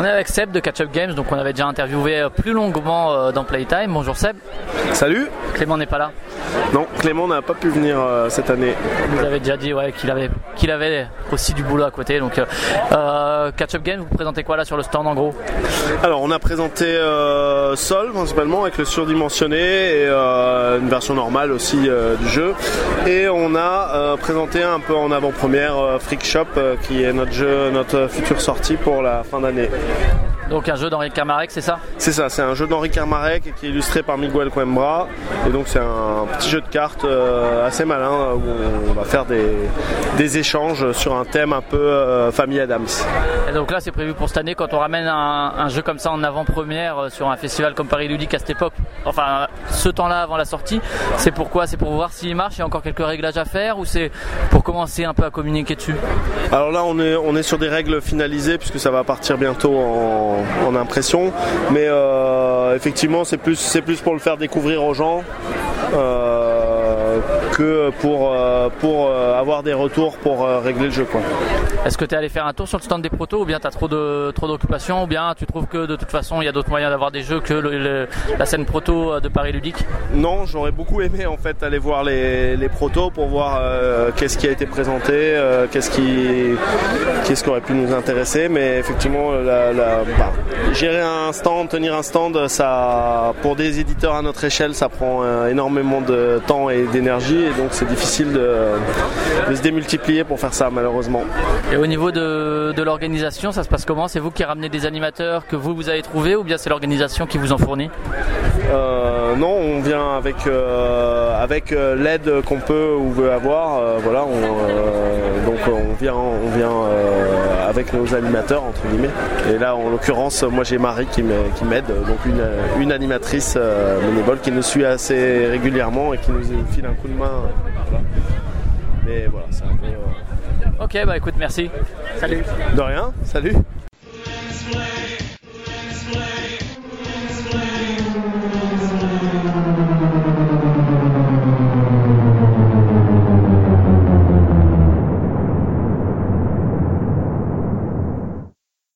On est avec Seb de Catch Up Games, donc on avait déjà interviewé euh, plus longuement euh, dans Playtime. Bonjour Seb. Salut Clément n'est pas là. Non, Clément n'a pas pu venir euh, cette année. Vous avez déjà dit ouais, qu'il avait, qu'il avait aussi du boulot à côté. Donc euh, Catch Up Games, vous présentez quoi là sur le stand en gros? Alors on a présenté euh, Sol principalement avec le surdimensionné et euh, une version normale aussi euh, du jeu. Et on a euh, présenté un peu en avant-première euh, Freak Shop euh, qui est notre jeu, notre future sortie pour la fin d'année. Donc un jeu d'Henri Carmarek, c'est ça? C'est ça, c'est un jeu d'Henri Carmarek qui est illustré par Miguel Coimbra. Et donc c'est un petit jeu de cartes euh, assez malin où on va faire des, des échanges sur un thème un peu euh, famille Adams. Et donc là c'est prévu pour cette année quand on ramène un, un jeu comme ça en avant-première euh, sur un festival comme Paris Ludique à cette époque, enfin ce temps-là avant la sortie, c'est pourquoi? C'est pour voir s'il marche, il y a encore quelques réglages à faire ou c'est pour commencer un peu à communiquer dessus? Alors là, on est, on est sur des règles finalisées puisque ça va partir bientôt en, en impression. Mais euh, effectivement, c'est plus, c'est plus pour le faire découvrir aux gens euh, que pour, euh, pour euh, avoir des retours pour euh, régler le jeu. Quoi. Est-ce que tu es allé faire un tour sur le stand des protos ou bien tu as trop de trop d'occupations ou bien tu trouves que de toute façon il y a d'autres moyens d'avoir des jeux que le- le- la scène proto de Paris Ludique? Non, j'aurais beaucoup aimé en fait aller voir les, les protos pour voir euh, qu'est-ce qui a été présenté, euh, qu'est-ce qui, qu'est-ce qui aurait pu nous intéresser. Mais effectivement, la, la- bah, gérer un stand, tenir un stand, ça, pour des éditeurs à notre échelle, ça prend euh, énormément de temps et d'énergie, et donc c'est difficile de, de se démultiplier pour faire ça malheureusement. Et au niveau de, de l'organisation, ça se passe comment? C'est vous qui ramenez des animateurs que vous vous avez trouvés ou bien c'est l'organisation qui vous en fournit? Euh, non, on vient avec euh, avec euh, l'aide qu'on peut ou veut avoir. euh, voilà, on, donc on vient on vient avec nos animateurs entre guillemets. Et là, en l'occurrence, moi j'ai Marie qui m'aide, qui m'aide, donc une, une animatrice euh, bénévole qui nous suit assez régulièrement et qui nous file un coup de main. voilà. Mais voilà, c'est un peu. euh, Ok, bah écoute, merci. Salut. De rien. Salut.